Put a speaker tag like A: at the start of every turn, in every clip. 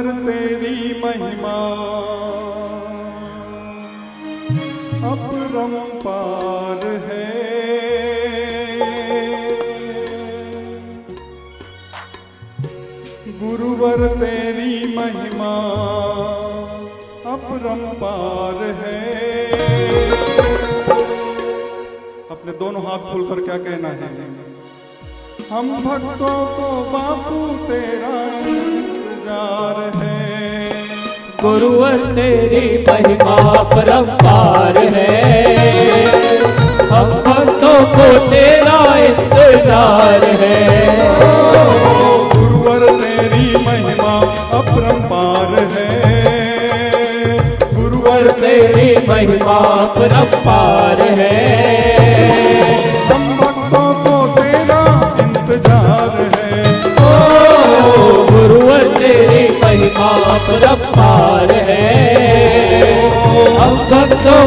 A: पर तेरी महिमा। अपरंपार है। गुरुवर तेरी महिमा अपरम पार है। अपने दोनों हाथ खोलकर क्या कहना है? हम भक्तों को बापू तेरा इंतज़ार है।
B: गुरुवर तेरी महिमा परम्पार है। हम भक्तों को तेरा इंतज़ार है।
A: गुरुवर तेरी महिमा अपरंपार है। गुरुवर
B: तेरी महिमा परम्पार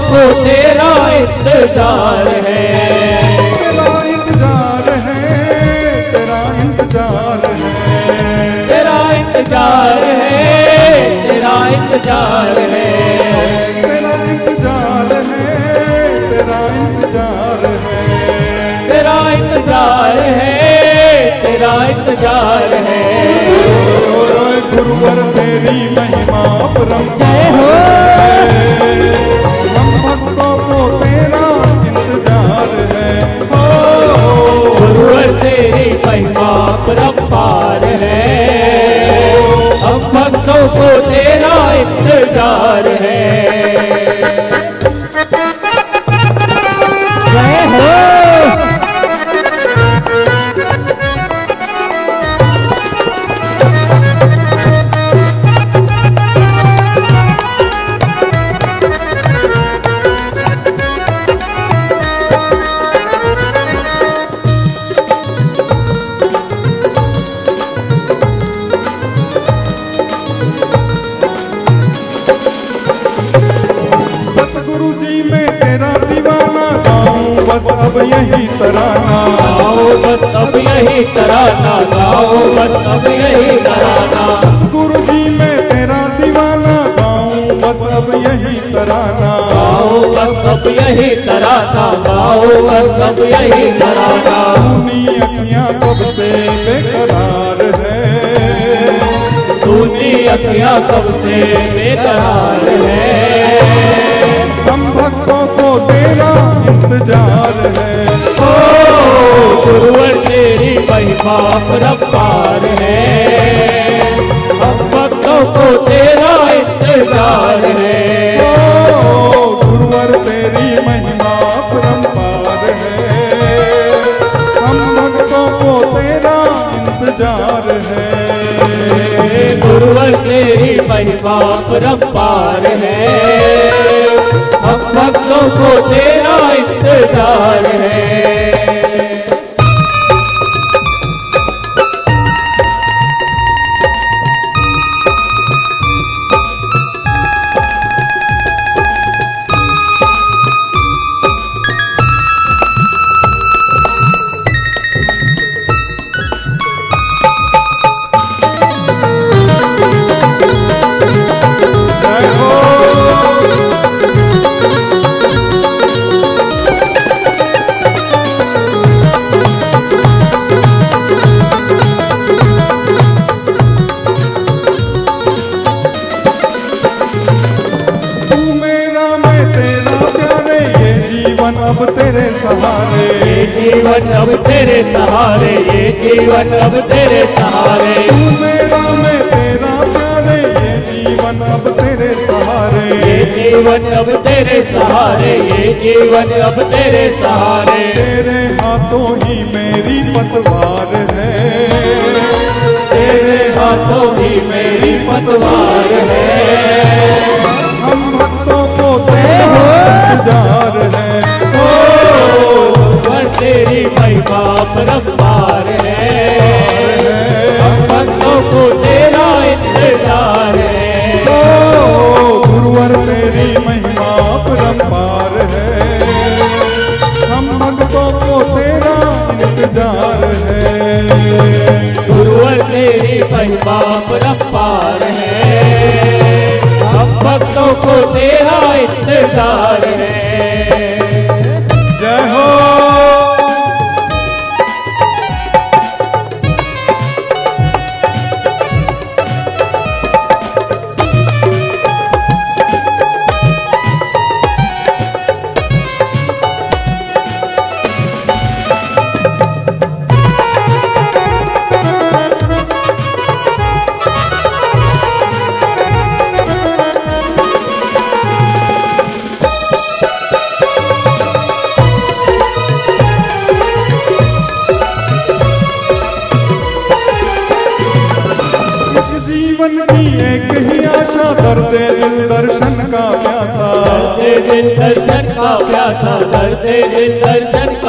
A: को तेरा इंतज़ार है।
B: तेरा इंतज़ार है
A: तेरा इंतज़ार है। तेरा इंतज़ार है
B: तेरा इंतज़ार है। तेरा इंतज़ार है
A: तेरा इंतज़ार है। तेरा इंतज़ार है
B: तेरा इंतज़ार है।
A: गुरुवर तेरी महिमा परम
B: जय हो।
A: पार है।
B: हम भक्तों को तेरा इंतज़ार है।
A: यही तराना
B: गाओ बस अब यही तराना
A: गुरु जी में तेरा दीवाना गाऊं, बस अब यही तराना।
B: गाओ बस अब यही तराना गाओ बस अब यही तराना
A: सुनी अखियाँ कब से बेकरार है।
B: सूनी अखियाँ कब से बेकरार है
A: हम भक्तों को तेरा इंतज़ार।
B: महिमा परम्पार है। हम भक्तों को तेरा इंतज़ार है।
A: गुरुवर तेरी महिमा परंपार है। हम भक्तों को तेरा इंतज़ार है।
B: गुरुवर तेरी महिमा परम्पार है। हम भक्तों को तेरा इंतज़ार है।
A: अब तेरे सहारे
B: ये जीवन अब तेरे सहारे।
A: तू मेरा मैं तेरा प्यारे ये जीवन अब तेरे सहारे।
B: ये जीवन अब तेरे सहारे ये जीवन अब तेरे सहारे।
A: तेरे हाथों ही मेरी पतवार है।
B: तेरे हाथों ही मेरी पतवार है।
A: हम भक्तों को तेरा इंतज़ार है।
B: रफ्तार है। हम को तेरा इंतज़ार है।
A: तो गुरुवर मेरी महिमा परम्पार है। हम भक्तों को तेरा इंतज़ार है।
B: गुरुवर तेरी महिमा परम्पार है। भक्तों को तेरा इंतज़ार है।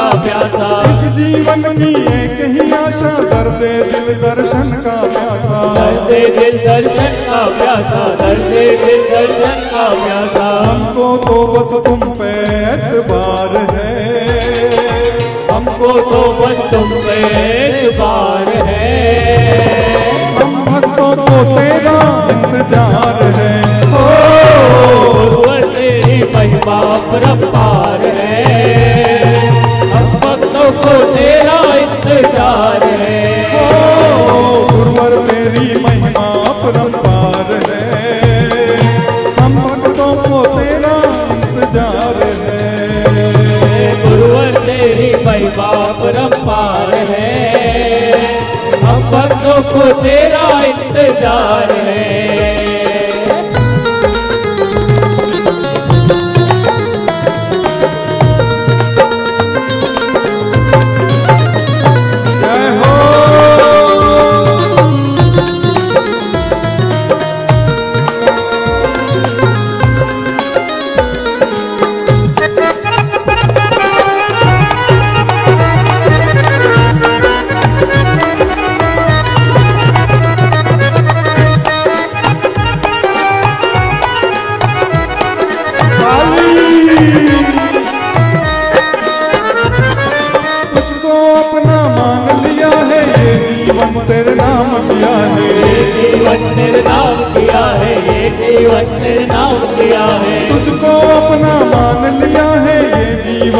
A: का प्यासा। इस जीवन की एक ही आशा कर
B: दे दिल दर्शन का प्यासा।
A: कर दे दिल दर्शन का प्यासा
B: कर दे दिल दर्शन का प्यासा।
A: हमको तो बस तुम पे एतबार है।
B: हमको तो बस तुम पे एतबार है।
A: हम भक्तों को तेरा
B: को तेरा इंतज़ार है।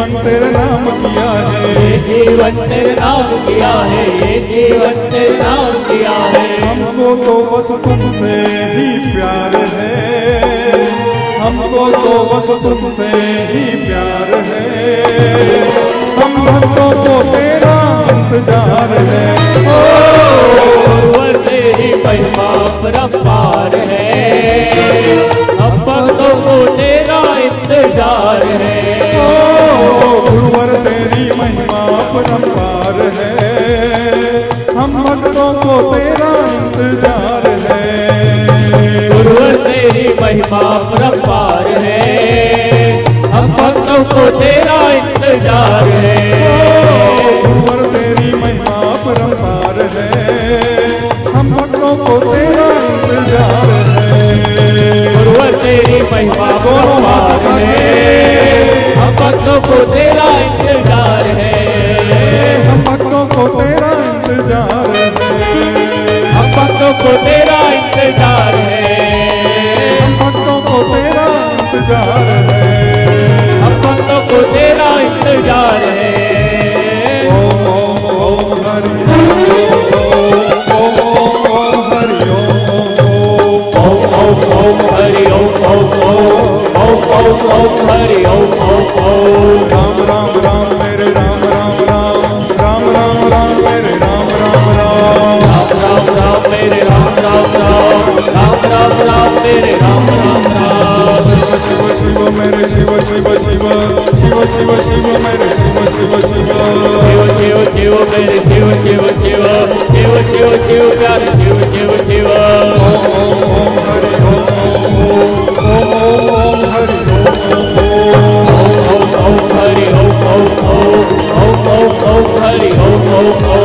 A: जीवन तेरे नाम किया है।
B: ये जीवन तेरे नाम किया है
A: ये जीवन तेरे नाम किया है। हमको तो बस तुमसे ही प्यार है। हमको तो बस तुमसे ही प्यार है। हम तो तेरा इंतज़ार है।
B: ಶಿವ ಶಿವ ಮರಿ ಶಿವ ಶಿವ ಶಿವ ಶಿವ ಶಿವ ಮರಿ ಶಿವ ಶಿವ ಶಿವ ಶಿವ ಶಿವ
A: ಶಿವ ಪ್ಯಾರಿ ಶಿವ ಶಿವ ಶಿವ ಓಂ ಹರಿ ಓಂ ಓಂ ಹರಿ ಓಂ ಹರಿ ಓಂ ಓಂ ಓಂ ಹರಿ ಓಂ ಓಂ ಹರಿ ಓಂ ಓಂ